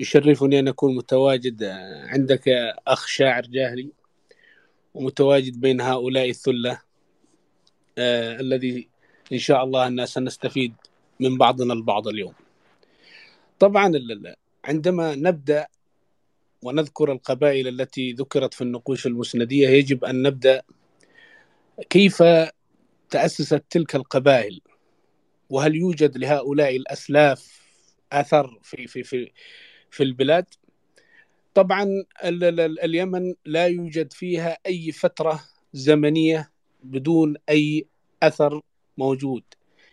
يشرفني أن أكون متواجد عندك أخ شاعر جاهلي ومتواجد بين هؤلاء الثلة آه الذي إن شاء الله أن سنستفيد من بعضنا البعض اليوم. طبعا عندما نبدأ ونذكر القبائل التي ذكرت في النقوش المسندية يجب أن نبدأ كيف تأسست تلك القبائل؟ وهل يوجد لهؤلاء الأسلاف أثر في في في في البلاد. طبعا اليمن لا يوجد فيها أي فترة زمنية بدون أي أثر موجود.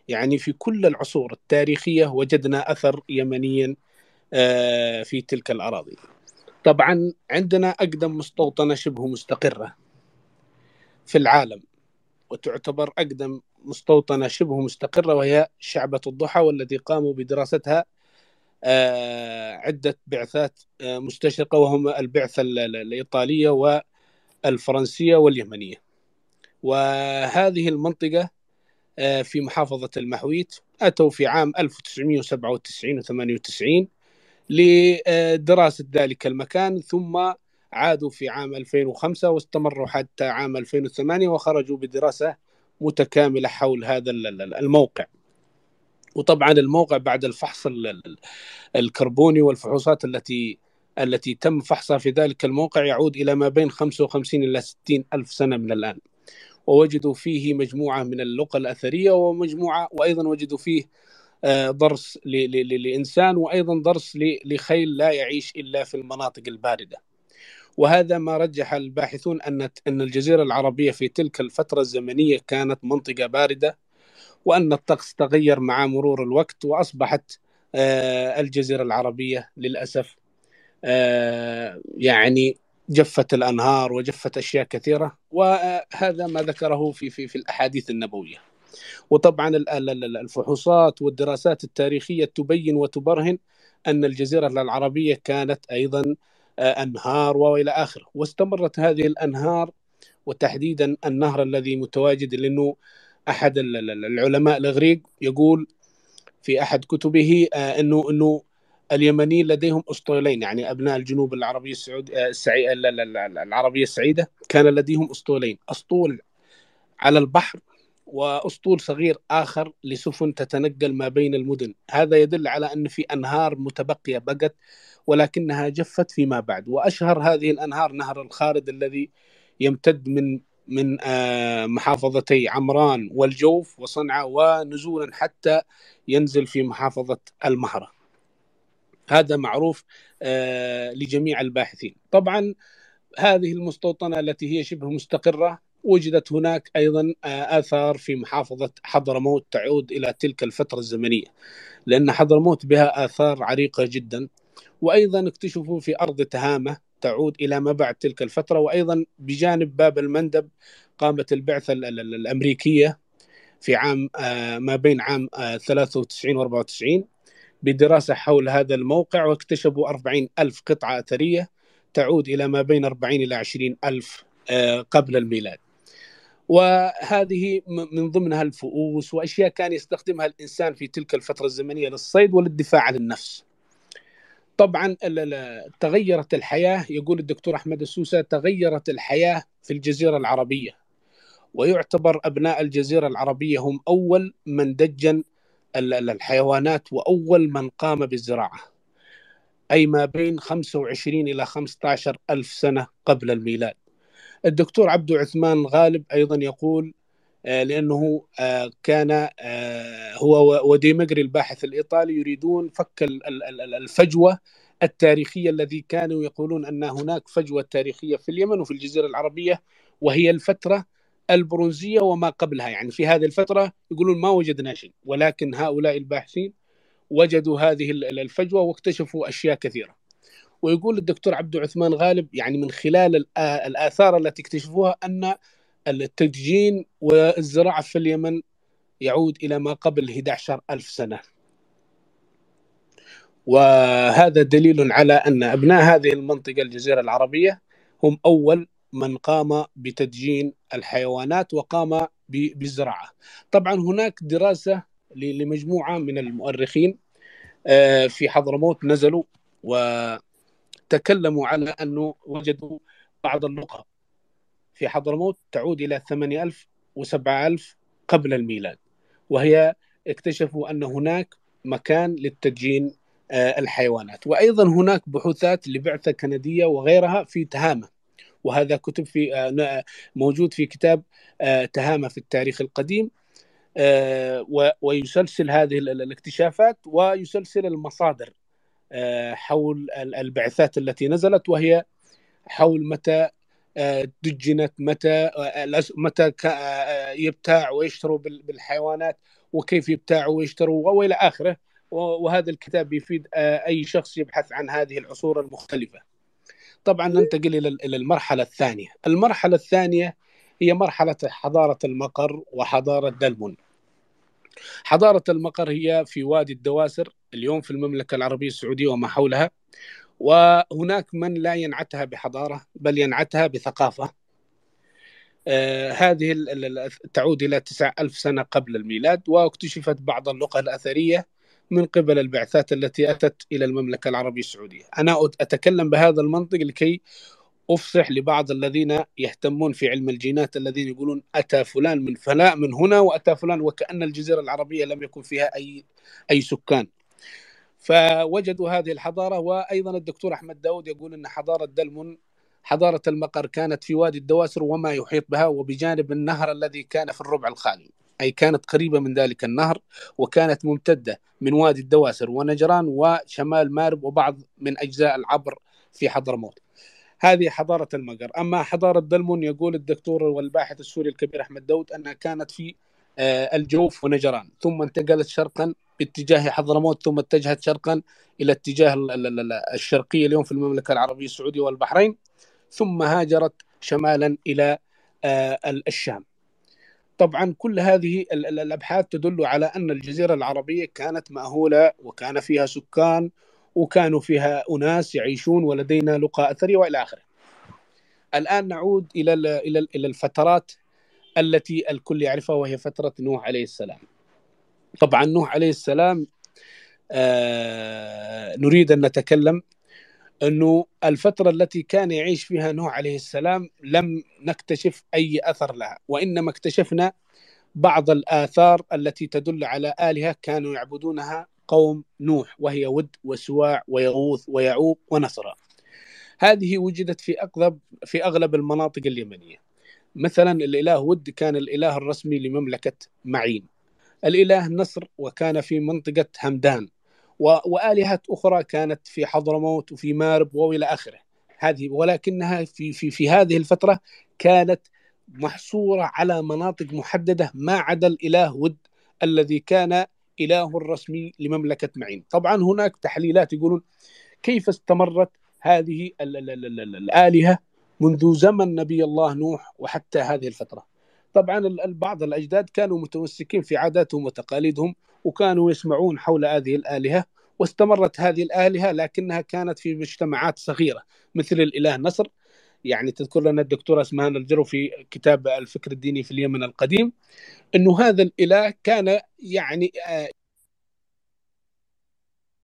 يعني في كل العصور التاريخية وجدنا أثر يمنيا آه، في تلك الأراضي. طبعا عندنا أقدم مستوطنة شبه مستقرة في العالم وتعتبر أقدم مستوطنة شبه مستقرة وهي شعبة الضحى والتي قاموا بدراستها آه، عدة بعثات آه، مستشرقة وهم البعثة الإيطالية والفرنسية واليمنية. وهذه المنطقة آه، في محافظة المحويت أتوا في عام 1997 و 98 لدراسة ذلك المكان ثم عادوا في عام 2005 واستمروا حتى عام 2008 وخرجوا بدراسة متكاملة حول هذا الموقع. وطبعا الموقع بعد الفحص الكربوني والفحوصات التي التي تم فحصها في ذلك الموقع يعود إلى ما بين 55 إلى 60 ألف سنة من الآن. ووجدوا فيه مجموعة من اللقى الأثرية ومجموعة وأيضا وجدوا فيه آه، ضرس لإنسان وأيضا ضرس لخيل لا يعيش إلا في المناطق الباردة. وهذا ما رجح الباحثون أن أن الجزيرة العربية في تلك الفترة الزمنية كانت منطقة باردة وأن الطقس تغير مع مرور الوقت وأصبحت آه، الجزيرة العربية للأسف آه، يعني جفت الأنهار وجفت أشياء كثيرة وهذا ما ذكره في في في الأحاديث النبوية. وطبعا الفحوصات والدراسات التاريخية تبين وتبرهن أن الجزيرة العربية كانت أيضا آه، أنهار وإلى آخره. واستمرت هذه الأنهار وتحديدا النهر الذي متواجد لأنه أحد العلماء الإغريق يقول في أحد كتبه آه، أنه أنه اليمنيين لديهم أسطولين يعني أبناء الجنوب العربية السعود آه، السعي... العربية السعيدة كان لديهم أسطولين أسطول على البحر وأسطول صغير آخر لسفن تتنقل ما بين المدن. هذا يدل على أن في أنهار متبقية بقت ولكنها جفت فيما بعد. وأشهر هذه الأنهار نهر الخالد الذي يمتد من من آه، محافظتي عمران والجوف وصنعاء ونزولا حتى ينزل في محافظة المهرة. هذا معروف آه، لجميع الباحثين. طبعا هذه المستوطنة التي هي شبه مستقرة وجدت هناك أيضا آه، آثار في محافظة حضرموت تعود إلى تلك الفترة الزمنية لأن حضرموت بها آثار عريقة جدا. وأيضا اكتشفوا في أرض تهامة تعود إلى ما بعد تلك الفترة وأيضا بجانب باب المندب قامت البعثة الأمريكية في عام آه، ما بين عام 93 و 94 بدراسة حول هذا الموقع واكتشفوا 40 ألف قطعة أثرية تعود إلى ما بين 40 إلى 20 ألف آه، قبل الميلاد وهذه من ضمنها الفؤوس وأشياء كان يستخدمها الإنسان في تلك الفترة الزمنية للصيد وللدفاع عن النفس. طبعا تغيرت الحياة يقول الدكتور أحمد السوسة تغيرت الحياة في الجزيرة العربية. ويعتبر أبناء الجزيرة العربية هم أول من دجن الحيوانات وأول من قام بالزراعة. أي ما بين 25 إلى 15 ألف سنة قبل الميلاد. الدكتور عبد عثمان غالب أيضا يقول لأنه آه، كان آه، هو وديمقري الباحث الإيطالي يريدون فك الفجوة التاريخية الذي كانوا يقولون أن هناك فجوة تاريخية في اليمن وفي الجزيرة العربية وهي الفترة البرونزية وما قبلها يعني في هذه الفترة يقولون ما وجدنا شيء ولكن هؤلاء الباحثين وجدوا هذه الفجوة واكتشفوا أشياء كثيرة. ويقول الدكتور عبد عثمان غالب يعني من خلال الآثار التي اكتشفوها أن التدجين والزراعة في اليمن يعود إلى ما قبل 11 ألف سنة وهذا دليل على أن أبناء هذه المنطقة الجزيرة العربية هم أول من قام بتدجين الحيوانات وقام بالزراعة. طبعا هناك دراسة لمجموعة من المؤرخين آه، في حضرموت نزلوا وتكلموا على أنه وجدوا بعض اللقى في حضرموت تعود إلى 8000 و7000 قبل الميلاد وهي اكتشفوا أن هناك مكان للتدجين آه، الحيوانات. وأيضا هناك بحوثات لبعثة كندية وغيرها في تهامة. وهذا كتب في آه، موجود في كتاب تهامة في التاريخ القديم ويسلسل هذه الاكتشافات ويسلسل المصادر حول البعثات التي نزلت وهي حول متى دجنت متى متى يبتاع ويشتروا بالحيوانات وكيف يبتاعوا ويشتروا وإلى آخره وهذا الكتاب يفيد أي شخص يبحث عن هذه العصور المختلفة. طبعا ننتقل إلى المرحلة الثانية، المرحلة الثانية هي مرحلة حضارة المقر وحضارة دلمون. حضارة المقر هي في وادي الدواسر اليوم في المملكة العربية السعودية وما حولها وهناك من لا ينعتها بحضارة بل ينعتها بثقافة آه هذه تعود إلى 9000 سنة قبل الميلاد واكتشفت بعض اللقى الأثرية من قبل البعثات التي أتت إلى المملكة العربية السعودية. أنا أتكلم بهذا المنطق لكي أفصح لبعض الذين يهتمون في علم الجينات الذين يقولون أتى فلان من فلاء من هنا وأتى فلان وكأن الجزيرة العربية لم يكن فيها اي أي سكان. فوجدوا هذه الحضارة وأيضا الدكتور أحمد داود يقول إن حضارة دلمن حضارة المقر كانت في وادي الدواسر وما يحيط بها وبجانب النهر الذي كان في الربع الخالي. أي كانت قريبة من ذلك النهر وكانت ممتدة من وادي الدواسر ونجران وشمال مارب وبعض من أجزاء العبر في حضرموت. هذه حضارة المقر أما حضارة دلمون يقول الدكتور والباحث السوري الكبير أحمد داود أنها كانت في آه، الجوف ونجران ثم انتقلت شرقا باتجاه حضرموت ثم اتجهت شرقا إلى اتجاه الشرقية اليوم في المملكة العربية السعودية والبحرين ثم هاجرت شمالا إلى آه، الشام طبعا كل هذه الأبحاث تدل على أن الجزيرة العربية كانت مأهولة وكان فيها سكان وكانوا فيها أناس يعيشون ولدينا لقاء اثري وإلى آخره. الآن نعود إلى إلى إلى الفترات التي الكل يعرفها وهي فترة نوح عليه السلام. طبعا نوح عليه السلام آه نريد أن نتكلم أنه الفترة التي كان يعيش فيها نوح عليه السلام لم نكتشف أي أثر لها وإنما اكتشفنا بعض الآثار التي تدل على آلهة كانوا يعبدونها قوم نوح وهي ود وسواع ويغوث ويعوق ونصرا هذه وجدت في اغلب في أغلب المناطق اليمنية. مثلا الإله ود كان الإله الرسمي لمملكة معين. الإله نصر وكان في منطقة همدان والهات أخرى كانت في حضرموت وفي مارب وإلى آخره. هذه ولكنها في في في هذه الفترة كانت محصورة على مناطق محددة ما عدا الإله ود الذي كان إله رسمي لمملكة معين. طبعا هناك تحليلات يقولون كيف استمرت هذه الآلهة منذ زمن نبي الله نوح وحتى هذه الفترة. طبعا بعض الأجداد كانوا متمسكين في عاداتهم وتقاليدهم وكانوا يسمعون حول هذه الآلهة واستمرت هذه الآلهة لكنها كانت في مجتمعات صغيرة مثل الإله نصر. يعني تذكر لنا الدكتوره أسمهان الجرو في كتاب الفكر الديني في اليمن القديم إنه هذا الإله كان يعني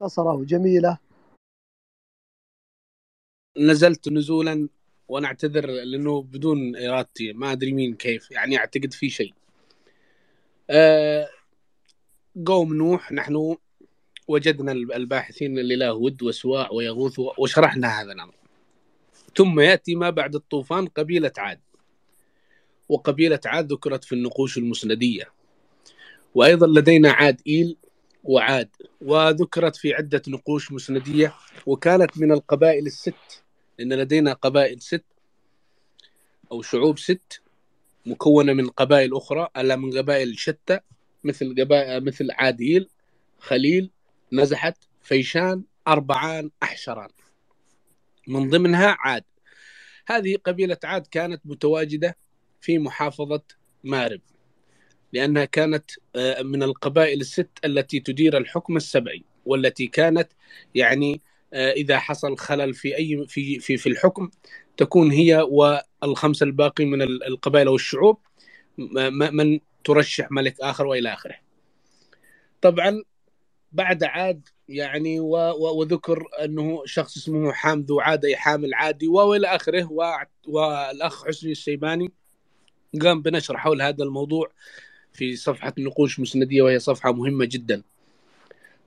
قصره جميله نزلت نزولا وأنا أعتذر لأنه بدون إرادتي ما أدري مين كيف يعني أعتقد في شيء. آه، قوم نوح نحن وجدنا الباحثين الاله ود وسواع ويغوث وشرحنا هذا الأمر. ثم يأتي ما بعد الطوفان قبيلة عاد. وقبيلة عاد ذكرت في النقوش المسندية. وأيضا لدينا عاد إيل وعاد وذكرت في عدة نقوش مسندية وكانت من القبائل الست لأن لدينا قبائل ست أو شعوب ست مكونة من قبائل أخرى ألا من قبائل شتى مثل قبائل مثل عاديل خليل نزحت فيشان أربعان أحشران. من ضمنها عاد. هذه قبيلة عاد كانت متواجدة في محافظة مارب لأنها كانت آه، من القبائل الست التي تدير الحكم السبعي والتي كانت يعني آه، إذا حصل خلل في أي في في في الحكم تكون هي والخمسة الباقي من القبائل والشعوب م- من ترشح ملك آخر وإلى آخره. طبعا بعد عاد يعني و... وذكر أنه شخص اسمه حام ذو عادة يحام العادي وإلى آخره. والأخ حسني الشيباني قام بنشر حول هذا الموضوع في صفحة نقوش مسندية وهي صفحة مهمة جدا.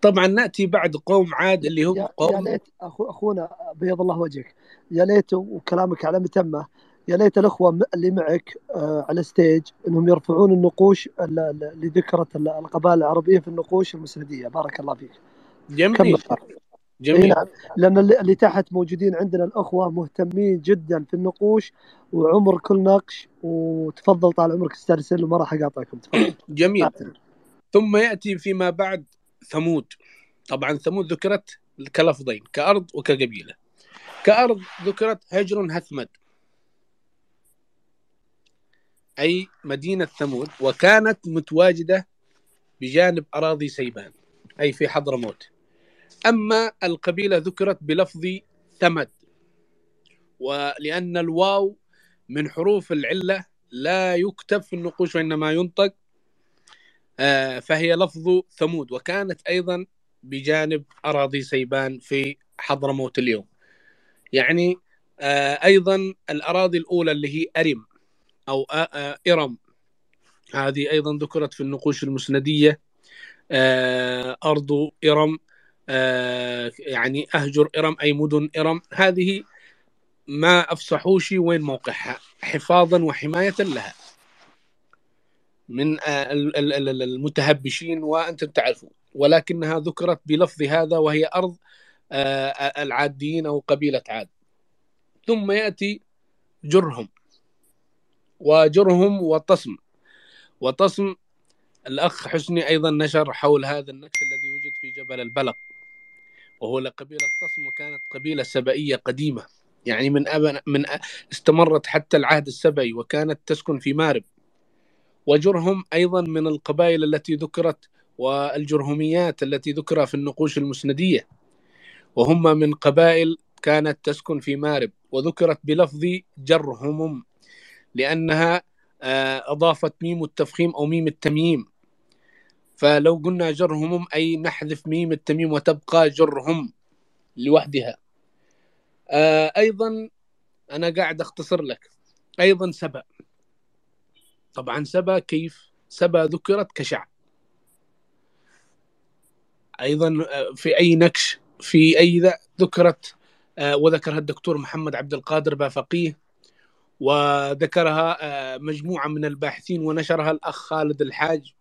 طبعا نأتي بعد قوم عاد اللي هو يا, يا قوم ليت أخو أخونا بيض الله وجهك. يا ليت وكلامك على متمة. يا ليت الأخوة اللي معك آه، على stage إنهم يرفعون النقوش ال- ال- اللي ذكرت ال- القبائل العربيه في النقوش المسندية. بارك الله فيك. جميل. جميل. نعم. لأن اللي, تحت موجودين عندنا الأخوة مهتمين جدا في النقوش وعمر كل نقش وتفضل طال عمرك استرسل وما راح أقاطعكم. تفضل. جميل. ثم يأتي فيما بعد ثمود. طبعا ثمود ذكرت كلفظين كأرض وكقبيلة. كأرض ذكرت هجر هثمد. أي مدينة ثمود وكانت متواجدة بجانب أراضي سيبان أي في حضرموت. أما القبيلة ذكرت بلفظ ثمد ولأن الواو من حروف العلة لا يكتب في النقوش وإنما ينطق فهي لفظ ثمود وكانت أيضا بجانب أراضي سيبان في حضرموت اليوم. يعني آه، أيضا الأراضي الأولى اللي هي ارم أو آه، آه، إرم هذه أيضا ذكرت في النقوش المسندية آه، أرض إرم آه، يعني أهجر إرم أي مدن إرم هذه ما افصحوش وين موقعها حفاظا وحماية لها. من آه، ال- ال- ال- المتهبشين وأنتم تعرفون. ولكنها ذكرت بلفظ هذا وهي أرض آه، العاديين أو قبيلة عاد. ثم يأتي جرهم وجرهم وطسم. وطسم الأخ حسني أيضا نشر حول هذا النكس الذي وجد في جبل البلق. وهو لقبيلة طسم وكانت قبيلة سبئية قديمة. يعني من من استمرت حتى العهد السبئي وكانت تسكن في مارب. وجرهم أيضا من القبائل التي ذكرت والجرهميات التي ذكر في النقوش المسندية. وهم من قبائل كانت تسكن في مارب وذكرت بلفظ جرهم لأنها آه، أضافت ميم التفخيم أو ميم التمييم. فلو قلنا جرهم أي نحذف ميم التمييم وتبقى جرهم لوحدها. آه، أيضا أنا قاعد أختصر لك. أيضا سبأ. طبعا سبأ كيف سبأ ذكرت كشعب. أيضا آه، في أي نكش في أي ذكرت آه، وذكرها الدكتور محمد عبد القادر بافقيه وذكرها آه، مجموعة من الباحثين ونشرها الأخ خالد الحاج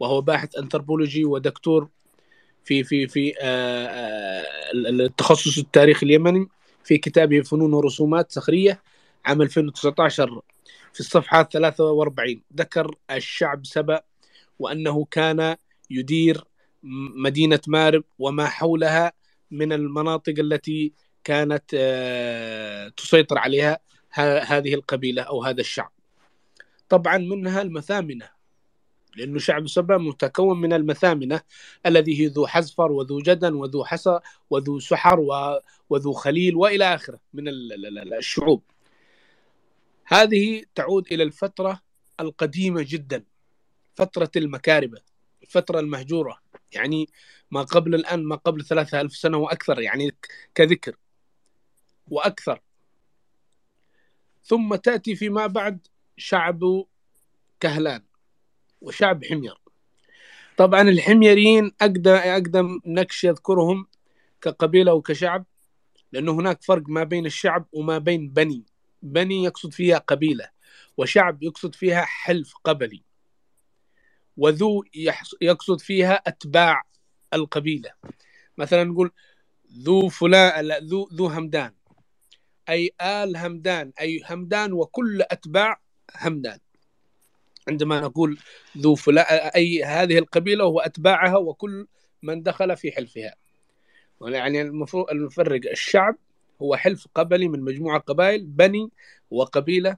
وهو باحث أنثروبولوجي ودكتور في في في التخصص التاريخ اليمني في كتابه فنون ورسومات صخريه عام 2019 في الصفحة 43 ذكر الشعب سبأ وأنه كان يدير م- مدينة مارب وما حولها من المناطق التي كانت آه، تسيطر عليها هذه القبيلة أو هذا الشعب. طبعا منها المثامنة لأنه شعب سبأ متكون من المثامنة الذي هي ذو حزفر وذو جدن وذو حسى وذو سحر وذو خليل وإلى آخره من ال- ال- ال- الشعوب. هذه تعود إلى الفترة القديمة جدا فترة المكاربة الفترة المهجورة يعني ما قبل الآن ما قبل ثلاثة ألف سنة وأكثر يعني كذكر وأكثر. ثم تأتي فيما بعد شعب كهلان وشعب حمير. طبعا الحميريين أقدم أقدم نكش يذكرهم كقبيلة وكشعب لأنه هناك فرق ما بين الشعب وما بين بني. بني يقصد فيها قبيلة وشعب يقصد فيها حلف قبلي وذو يقصد فيها أتباع القبيلة. مثلا نقول ذو فلان لا، ذو ذو همدان أي آل همدان أي همدان وكل أتباع همدان. عندما نقول ذو فلان أي هذه القبيلة واتباعها وكل من دخل في حلفها. يعني المفروض نفرق الشعب هو حلف قبلي من مجموعة قبائل بني وقبيلة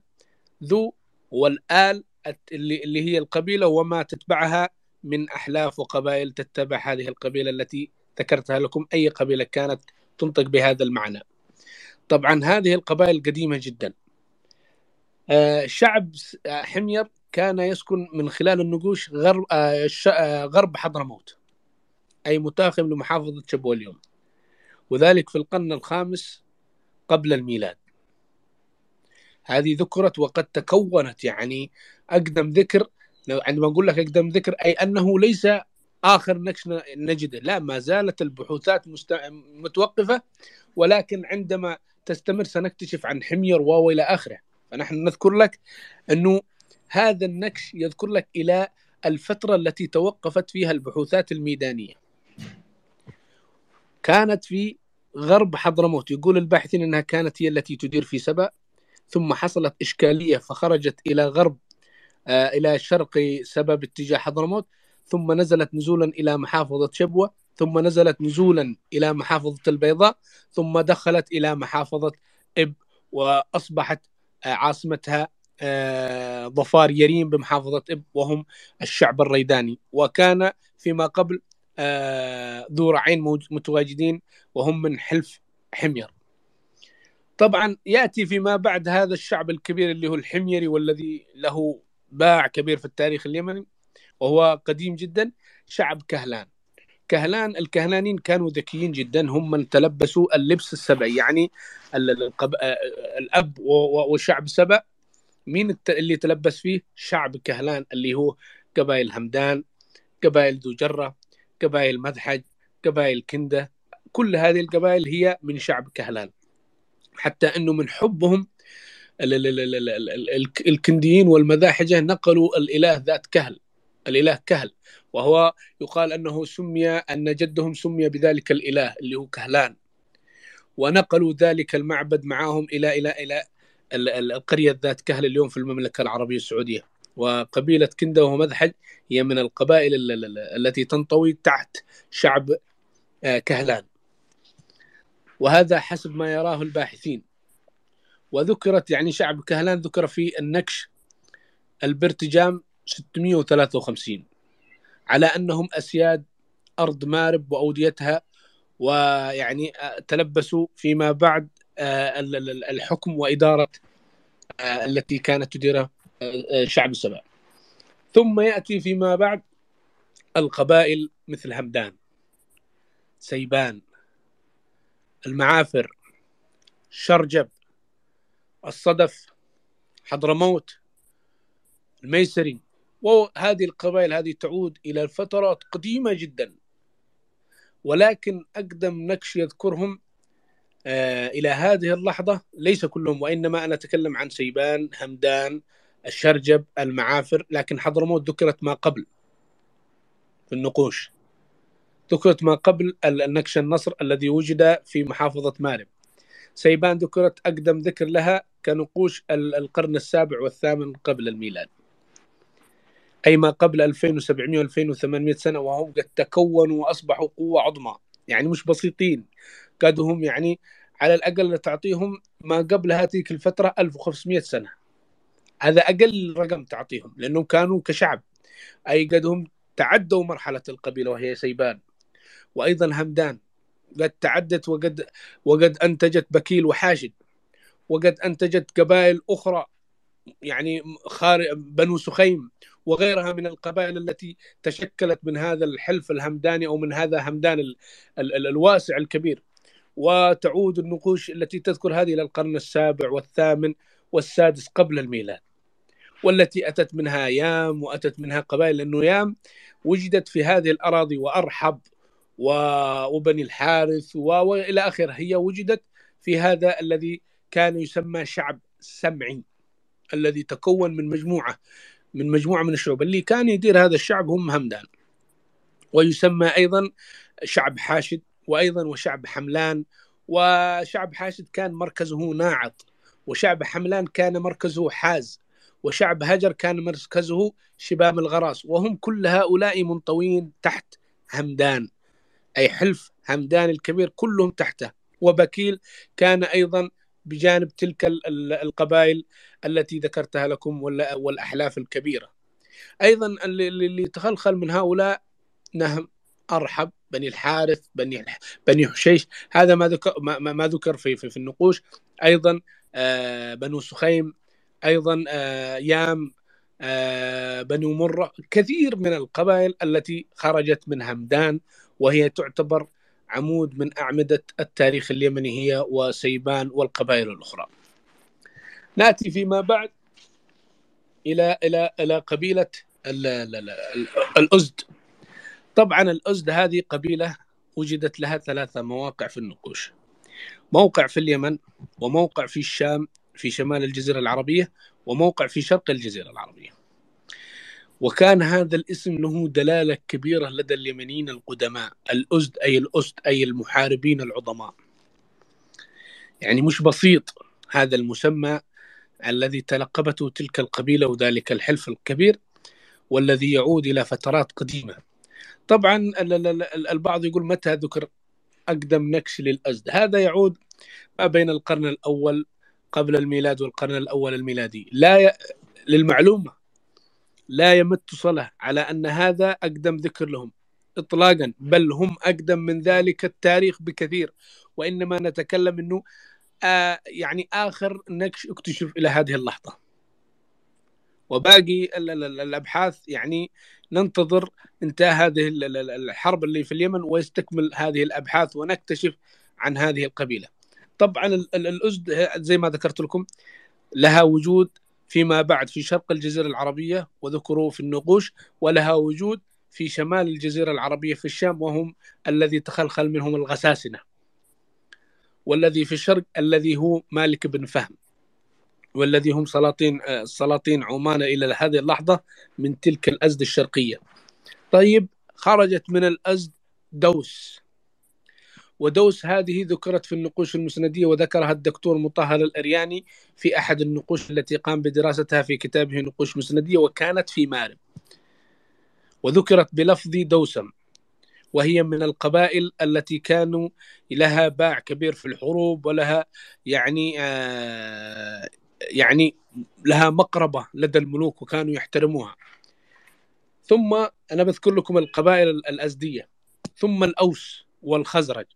ذو والآل اللي اللي هي القبيلة وما تتبعها من أحلاف وقبائل تتبع هذه القبيلة التي ذكرتها لكم أي قبيلة كانت تنطق بهذا المعنى. طبعا هذه القبائل قديمة جدا. آه، شعب آه، حمير كان يسكن من خلال النقوش غرب آه، غرب حضرموت أي متاخم لمحافظة شبوة اليوم وذلك في القرن الخامس قبل الميلاد. هذه ذكرت وقد تكونت يعني أقدم ذكر عندما أقول لك أقدم ذكر أي أنه ليس آخر نكش نجده. لا ما زالت البحوثات مست... متوقفة ولكن عندما تستمر سنكتشف عن حمير واو إلى آخره. فنحن نذكر لك أنه هذا النكش يذكر لك إلى الفترة التي توقفت فيها البحوثات الميدانية. كانت في غرب حضرموت. يقول الباحثين أنها كانت هي التي تدير في سبأ ثم حصلت إشكالية فخرجت إلى غرب آه، إلى شرق سبأ باتجاه حضرموت ثم نزلت نزولا إلى محافظة شبوة ثم نزلت نزولا إلى محافظة البيضاء ثم دخلت إلى محافظة إب وأصبحت آه، عاصمتها آه، ظفار يريم بمحافظة إب وهم الشعب الريداني. وكان فيما قبل ذو رعين متواجدين وهم من حلف حمير. طبعا يأتي فيما بعد هذا الشعب الكبير اللي هو الحميري والذي له باع كبير في التاريخ اليمني وهو قديم جدا شعب كهلان. كهلان الكهلانيين كانوا ذكيين جدا هم من تلبسوا اللبس السبعي يعني. آه، الأب وشعب سبأ مين اللي تلبس فيه؟ شعب كهلان اللي هو قبائل همدان قبائل ذو جرة. قبائل مدحج قبائل كندة كل هذه القبائل هي من شعب كهلان. حتى إنه من حبهم ال- ال- ال- ال- ال- ال- ال- الكنديين والمذاحجة نقلوا الإله ذات كهل الإله كهل. وهو يقال أنه سمي أن جدهم سمي بذلك الإله اللي هو كهلان. ونقلوا ذلك المعبد معهم إلى إلى إلى ال- ال- القرية ذات كهل اليوم في المملكة العربية السعودية. وقبيلة كندة ومذحج هي من القبائل ال- ال- ال- التي تنطوي تحت شعب آه، كهلان. وهذا حسب ما يراه الباحثين. وذكرت يعني شعب كهلان ذكر في النكش البرتجام 653 على أنهم أسياد أرض مارب وأوديتها ويعني آه، تلبسوا فيما بعد آه، ال- ال- الحكم وإدارة آه، التي كانت تديرها. شعب سبأ ثم يأتي فيما بعد القبائل مثل همدان سيبان المعافر شرجب الصدف حضرموت الميسري. وهذه القبائل هذه تعود إلى فترات قديمة جدا. ولكن أقدم نكش يذكرهم آه إلى هذه اللحظة ليس كلهم وإنما أنا أتكلم عن سيبان همدان الشرجب المعافر لكن حضرموت ذكرت ما قبل في النقوش. ذكرت ما قبل ال- النكش النصر الذي وجد في محافظة مارب. سيبان ذكرت أقدم ذكر لها كنقوش ال- القرن السابع والثامن قبل الميلاد. أي ما قبل 2700 و 2800 سنة وهم قد تكونوا وأصبحوا قوة عظمى. يعني مش بسيطين. قدهم يعني على الأقل تعطيهم ما قبل هذه الفترة 1500 سنة. هذا أقل رقم تعطيهم لأنهم كانوا كشعب. أي قدهم تعدوا مرحلة القبيلة وهي سيبان. وأيضا همدان قد تعدت وقد وقد أنتجت بكيل وحاشد وقد أنتجت قبائل أخرى يعني خارج بنو سخيم وغيرها من القبائل التي تشكلت من هذا الحلف الهمداني أو من هذا همدان ال ال ال الواسع الكبير. وتعود النقوش التي تذكر هذه إلى القرن السابع والثامن والسادس قبل الميلاد. والتي أتت منها يام وأتت منها قبائل لأنه يام وجدت في هذه الأراضي وأرحب و- وبني الحارث و- وإلى آخره. هي وجدت في هذا الذي كان يسمى شعب سمعي الذي تكون من مجموعة من مجموعة من الشعوب. اللي كان يدير هذا الشعب هم همدان. ويسمى أيضا شعب حاشد وأيضا وشعب حملان. وشعب حاشد كان مركزه ناعط وشعب حملان كان مركزه حاز. وشعب هجر كان مركزه شبام الغراس وهم كل هؤلاء منطوين تحت همدان أي حلف همدان الكبير كلهم تحته وبكيل كان أيضا بجانب تلك ال- ال- القبائل التي ذكرتها لكم وال- والأحلاف الكبيرة. أيضا اللي, تخلخل من هؤلاء نهم أرحب بني الحارث بني بني حشيش هذا ما ذكر ما, ذكر في, في في النقوش أيضا آه، بنو سخيم أيضا آه، يام آه، بنو مرة كثير من القبائل التي خرجت من همدان وهي تعتبر عمود من أعمدة التاريخ اليمني هي وسيبان والقبائل الأخرى. نأتي فيما بعد إلى إلى إلى قبيلة ال- ال- ال- ال- الأزد. طبعا الأزد هذه قبيلة وجدت لها ثلاثة مواقع في النقوش. موقع في اليمن وموقع في الشام في شمال الجزيرة العربية وموقع في شرق الجزيرة العربية. وكان هذا الاسم له دلالة كبيرة لدى اليمنيين القدماء الأزد أي الأسد أي المحاربين العظماء. يعني مش بسيط هذا المسمى الذي تلقبته تلك القبيلة وذلك الحلف الكبير والذي يعود إلى فترات قديمة. طبعا ال- ال- ال- البعض يقول متى ذكر أقدم نكش للأزد؟ هذا يعود ما بين القرن الأول قبل الميلاد والقرن الأول الميلادي. لا ي... للمعلومة لا يمت صلة على أن هذا أقدم ذكر لهم. إطلاقا بل هم أقدم من ذلك التاريخ بكثير. وإنما نتكلم أنه آه يعني آخر نكش اكتشف إلى هذه اللحظة. وباقي ال- ال- ال- الأبحاث يعني ننتظر انتهاء هذه ال- ال- ال- الحرب اللي في اليمن ويستكمل هذه الأبحاث ونكتشف عن هذه القبيلة. طبعا ال- ال- الأزد زي ما ذكرت لكم لها وجود فيما بعد في شرق الجزيرة العربية وذكروا في النقوش ولها وجود في شمال الجزيرة العربية في الشام وهم الذي تخلخل منهم الغساسنة والذي في الشرق الذي هو مالك بن فهم والذي هم سلاطين آه، سلاطين عمان إلى هذه اللحظة من تلك الأزد الشرقية. طيب خرجت من الأزد دوس. ودوس هذه ذكرت في النقوش المسندية وذكرها الدكتور مطهر الأرياني في أحد النقوش التي قام بدراستها في كتابه نقوش مسندية وكانت في مارب. وذكرت بلفظ دوسم وهي من القبائل التي كانوا لها باع كبير في الحروب ولها يعني آه يعني لها مقربة لدى الملوك وكانوا يحترموها. ثم أنا بذكر لكم القبائل الأزدية ثم الأوس والخزرج.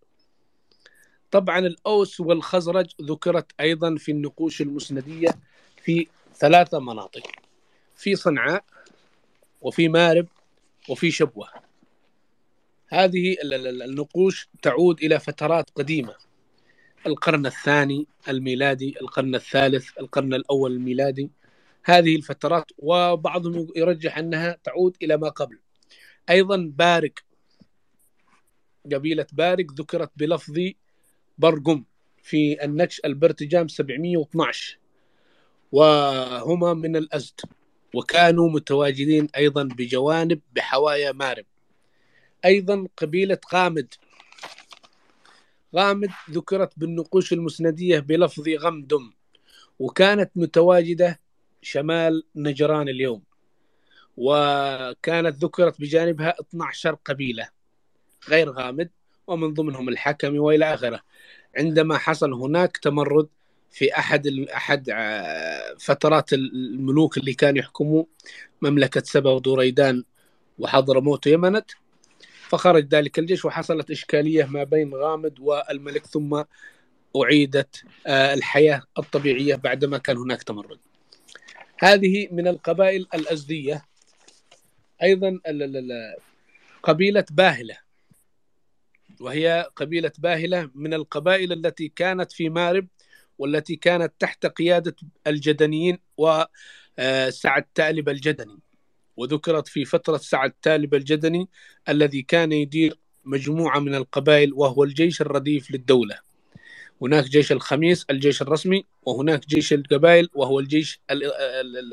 طبعا الأوس والخزرج ذكرت أيضا في النقوش المسندية في ثلاثة مناطق في صنعاء وفي مارب وفي شبوة. هذه ال- ال- النقوش تعود إلى فترات قديمة القرن الثاني الميلادي القرن الثالث القرن الأول الميلادي. هذه الفترات وبعضهم يرجح أنها تعود إلى ما قبل. أيضا بارك قبيلة بارك ذكرت بلفظ برقم في النكش البرتجام 712 وهما من الأزد. وكانوا متواجدين أيضا بجوانب بحوايا مارب. أيضا قبيلة غامد. غامد ذكرت بالنقوش المسندية بلفظ غمدم. وكانت متواجدة شمال نجران اليوم. وكانت ذكرت بجانبها 12 قبيلة. غير غامد. ومن ضمنهم الحكم وإلى آخره. عندما حصل هناك تمرد في أحد أحد آه، فترات الملوك اللي كانوا يحكموا مملكة سبا ودوريدان وحضرموت ويمنت فخرج ذلك الجيش وحصلت إشكالية ما بين غامد والملك ثم أعيدت آه، الحياة الطبيعية بعدما كان هناك تمرد. هذه من القبائل الأزدية. أيضا قبيلة باهلة. وهي قبيلة باهلة من القبائل التي كانت في مارب والتي كانت تحت قيادة الجدنيين وسعد تالب الجدني. وذكرت في فترة سعد تالب الجدني الذي كان يدير مجموعة من القبائل وهو الجيش الرديف للدولة. هناك جيش الخميس الجيش الرسمي وهناك جيش القبائل وهو الجيش ال ال ال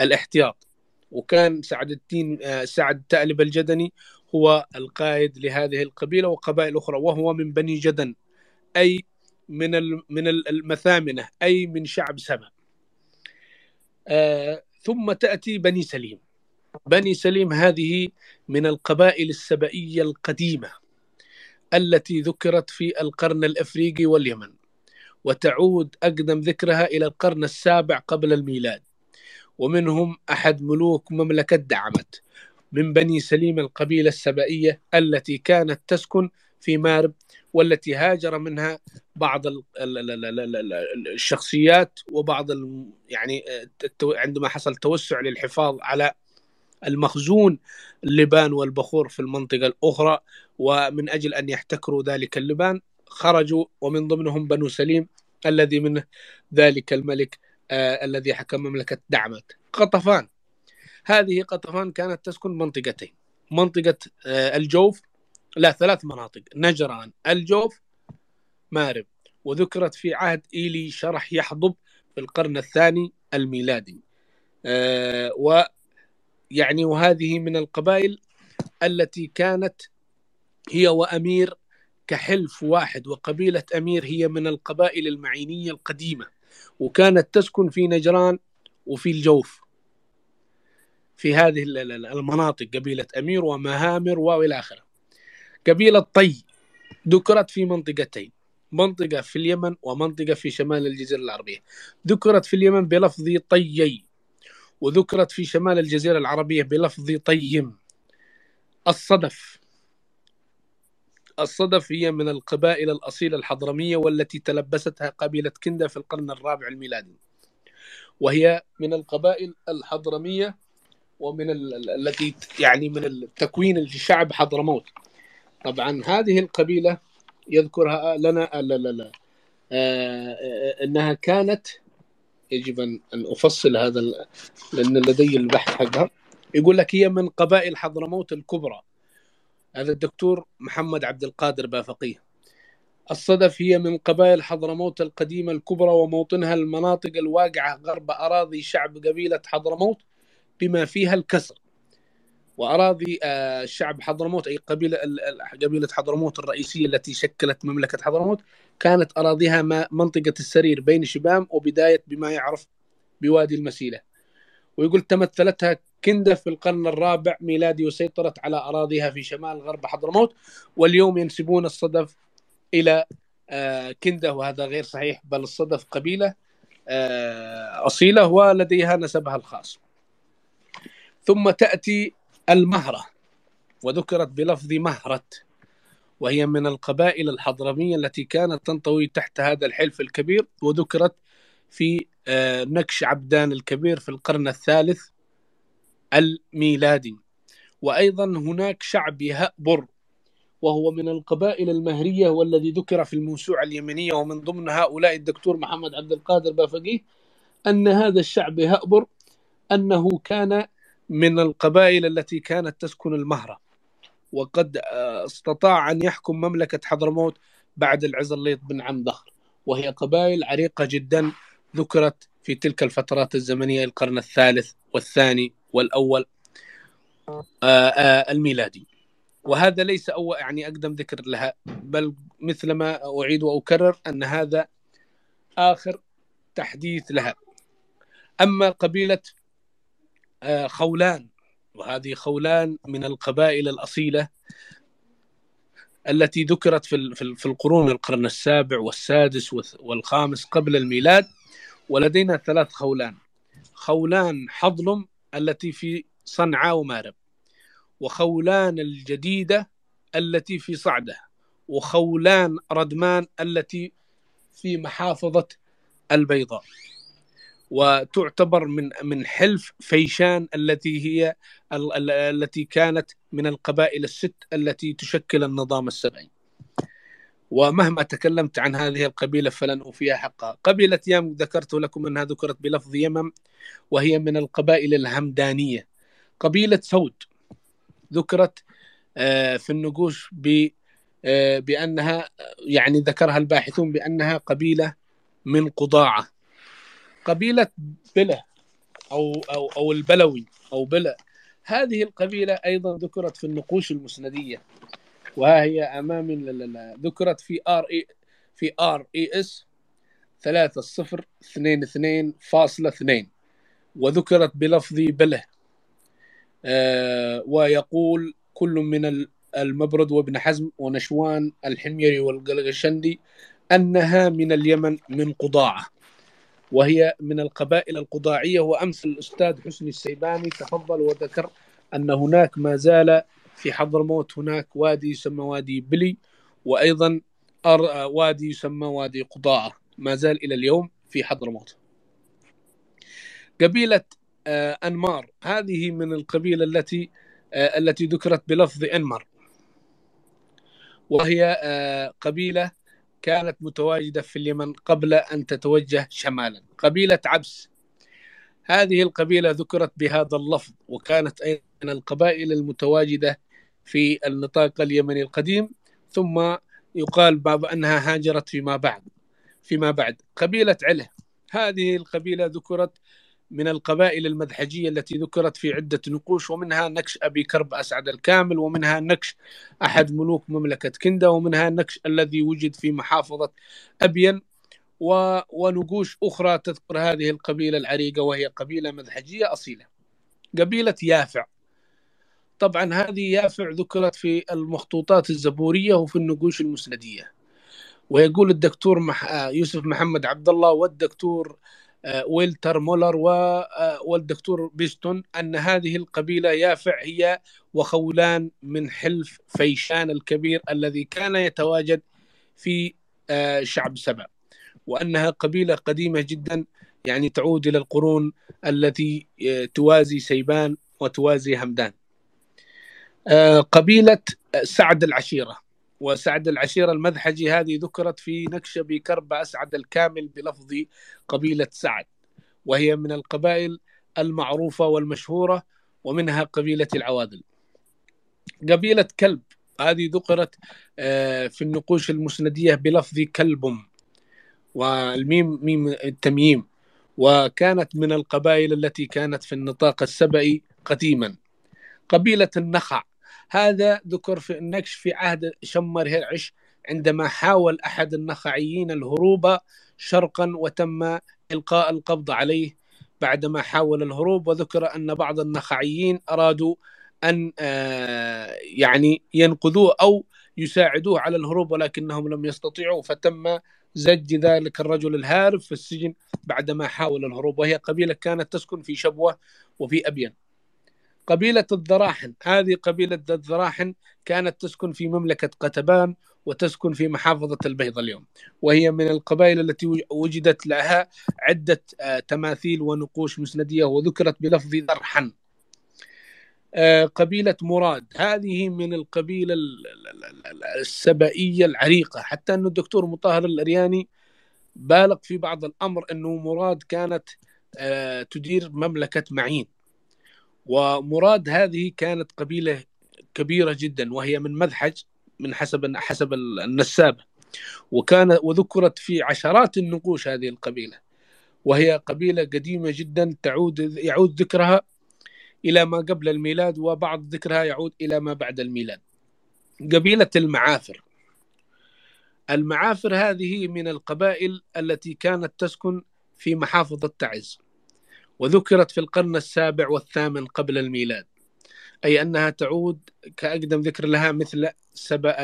الاحتياط. وكان سعد الدين آه، سعد تالب الجدني هو القائد لهذه القبيلة وقبائل أخرى وهو من بني جدن أي من من ال- المثامنة أي من شعب سبا. آه ثم تأتي بني سليم. بني سليم هذه من القبائل السبئيه القديمة التي ذكرت في القرن الإفريقي واليمن وتعود أقدم ذكرها إلى القرن السابع قبل الميلاد ومنهم أحد ملوك مملكة دعمت من بني سليم القبيلة السبائية التي كانت تسكن في مارب والتي هاجر منها بعض ال- ال- ال- ال- ال- ال- الشخصيات وبعض يعني التو- عندما حصل توسع للحفاظ على المخزون اللبان والبخور في المنطقة الأخرى ومن أجل أن يحتكروا ذلك اللبان خرجوا ومن ضمنهم بنو سليم الذي منه ذلك الملك آه الذي حكم مملكة دعمت قطفان. هذه قطفان كانت تسكن منطقتين. منطقة آه الجوف لا ثلاث مناطق. نجران الجوف مارب. وذكرت في عهد إيلي شرح يحضب في القرن الثاني الميلادي. آه و يعني وهذه من القبائل التي كانت هي وأمير كحلف واحد وقبيلة أمير هي من القبائل المعينية القديمة. وكانت تسكن في نجران وفي الجوف. في هذه ال- ال- المناطق قبيلة أمير ومهامر وإلى آخره. قبيلة طي ذكرت في منطقتين منطقة في اليمن ومنطقة في شمال الجزيرة العربية. ذكرت في اليمن بلفظ طيي وذكرت في شمال الجزيرة العربية بلفظ طيم. الصدف الصدف هي من القبائل الأصيلة الحضرمية والتي تلبستها قبيلة كندة في القرن الرابع الميلادي. وهي من القبائل الحضرمية ومن ال- ال- التي يعني من التكوين لشعب حضرموت. طبعا هذه القبيلة يذكرها لنا لا لا لا آه، آه، إنها كانت يجب ان أفصل هذا لأن لدي البحث حقها. يقول لك هي من قبائل حضرموت الكبرى. هذا الدكتور محمد عبد القادر بافقيه. الصدف هي من قبائل حضرموت القديمة الكبرى وموطنها المناطق الواقعة غرب أراضي شعب قبيلة حضرموت. بما فيها الكسر. وأراضي آه، شعب حضرموت ال- ال- قبيلة حضرموت الرئيسية التي شكلت مملكة حضرموت كانت أراضيها ما- منطقة السرير بين شبام وبداية بما يعرف بوادي المسيلة. ويقول تمثلتها كندة في القرن الرابع ميلادي وسيطرت على أراضيها في شمال غرب حضرموت واليوم ينسبون الصدف إلى آه، كندة وهذا غير صحيح بل الصدف قبيلة آه، أصيلة ولديها نسبها الخاص. ثم تأتي المهرة. وذكرت بلفظ مهرة وهي من القبائل الحضرمية التي كانت تنطوي تحت هذا الحلف الكبير وذكرت في آه، نكش عبدان الكبير في القرن الثالث الميلادي. وأيضا هناك شعب يهأبر وهو من القبائل المهرية والذي ذكر في الموسوعة اليمنية ومن ضمن هؤلاء الدكتور محمد عبد القادر بافقيه أن هذا الشعب يهأبر أنه كان من القبائل التي كانت تسكن المهرة. وقد آه، استطاع أن يحكم مملكة حضرموت بعد العزليط بن عمدخر وهي قبائل عريقة جدا ذكرت في تلك الفترات الزمنية القرن الثالث والثاني والأول آه، آه، الميلادي. وهذا ليس أول يعني أقدم ذكر لها بل مثلما أعيد وأكرر أن هذا آخر تحديث لها. أما قبيلة خولان وهذه خولان من القبائل الأصيلة التي ذكرت في في ال- في القرون القرن السابع والسادس والخامس قبل الميلاد ولدينا ثلاث خولان. خولان حضلم التي في صنعاء ومارب وخولان الجديدة التي في صعدة وخولان ردمان التي في محافظة البيضاء. وتعتبر من من حلف فيشان التي هي ال- ال- التي كانت من القبائل الست التي تشكل النظام السبعي ومهما تكلمت عن هذه القبيلة فلن أوفيها حقها. قبيلة يم ذكرت لكم أنها ذكرت بلفظ يمم وهي من القبائل الهمدانية. قبيلة سود ذكرت آه، في النقوش ب آه، بأنها يعني ذكرها الباحثون بأنها قبيلة من قضاعة. قبيلة بلة أو أو أو البلوي أو بلة هذه القبيلة أيضا ذكرت في النقوش المسندية وها هي لا. ذكرت في RE في RES 3 0 2 2 فاصلة 2 وذكرت بلفظ بلة آه ويقول كل من ال- المبرد وابن حزم ونشوان الحميري والقلقشندي أنها من اليمن من قضاعة وهي من القبائل القضاعية. وأمس الأستاذ حسني السيباني تفضل وذكر أن هناك ما زال في حضرموت هناك وادي يسمى وادي بلي وأيضا وادي يسمى وادي قضاءة ما زال إلى اليوم في حضرموت قبيلة آه، أنمار. هذه من القبيلة التي آه، التي ذكرت بلفظ أنمر وهي آه، قبيلة كانت متواجدة في اليمن قبل أن تتوجه شمالا. قبيلة عبس. هذه القبيلة ذكرت بهذا اللفظ وكانت أيضا القبائل المتواجدة في النطاق اليمني القديم. ثم يقال بعض أنها هاجرت فيما بعد فيما بعد. قبيلة عله هذه القبيلة ذكرت من القبائل المذحجية التي ذكرت في عدة نقوش ومنها نكش أبي كرب أسعد الكامل ومنها نكش أحد ملوك مملكة كندا ومنها النكش الذي وجد في محافظة أبين و... ونقوش أخرى تذكر هذه القبيلة العريقة وهي قبيلة مذحجية أصيلة. قبيلة يافع. طبعا هذه يافع ذكرت في المخطوطات الزبورية وفي النقوش المسندية. ويقول الدكتور مح... آه، يوسف محمد عبد الله والدكتور ويلتر مولر. آه، والدكتور بيستون أن هذه القبيلة يافع هي وخولان من حلف فيشان الكبير الذي كان يتواجد في آه، شعب سبأ وأنها قبيلة قديمة جدا يعني تعود إلى القرون التي آه، توازي سيبان وتوازي همدان قبيلة سعد العشيرة وسعد العشيرة المذحجي هذه ذكرت في نكشة بكرب أسعد الكامل بلفظ قبيلة سعد. وهي من القبائل المعروفة والمشهورة ومنها قبيلة العوادل. قبيلة كلب هذه ذكرت آه، في النقوش المسندية بلفظ كلب والميم ميم التمييم. وكانت من القبائل التي كانت في النطاق السبئي قديما. قبيلة النخع هذا ذكر في النكش في عهد شمر هرعش عندما حاول أحد النخعيين الهروب شرقا وتم إلقاء القبض عليه بعدما حاول الهروب وذكر أن بعض النخعيين أرادوا أن آه، يعني ينقذوه أو يساعدوه على الهروب ولكنهم لم يستطيعوا فتم زج ذلك الرجل الهارب في السجن بعدما حاول الهروب وهي قبيلة كانت تسكن في شبوة وفي أبين. قبيلة الذراحن هذه قبيلة الذراحن كانت تسكن في مملكة قتبان وتسكن في محافظة البيضة اليوم. وهي من القبائل التي وجدت لها عدة آه، تماثيل ونقوش مسندية وذكرت بلفظ ذرحن آه، قبيلة مراد. هذه من القبيلة ال- ال- ال- ال- السبائية العريقة. حتى أن الدكتور مطهر الأرياني بالغ في بعض الأمر أنه مراد كانت آه، تدير مملكة معين. ومراد هذه كانت قبيلة كبيرة جدا وهي من مذحج من حسب حسب النسابة. وكان وذكرت في عشرات النقوش هذه القبيلة. وهي قبيلة قديمة جدا تعود يعود ذكرها إلى ما قبل الميلاد وبعض ذكرها يعود إلى ما بعد الميلاد. قبيلة المعافر. المعافر هذه من القبائل التي كانت تسكن في محافظة تعز. وذكرت في القرن السابع والثامن قبل الميلاد أي أنها تعود كأقدم ذكر لها مثل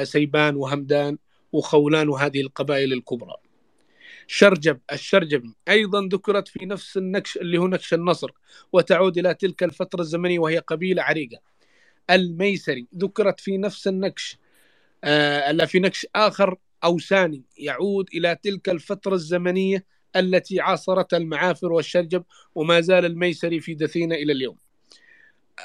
سيبان وهمدان وخولان وهذه القبائل الكبرى. شرجب الشرجبي أيضا ذكرت في نفس النكش اللي هو نكش النصر وتعود إلى تلك الفترة الزمنية وهي قبيلة عريقة. الميسري ذكرت في نفس النكش آه في نكش آخر أوساني يعود إلى تلك الفترة الزمنية التي عاصرتها المعافر والشرجب وما زال الميسري في دثينة إلى اليوم.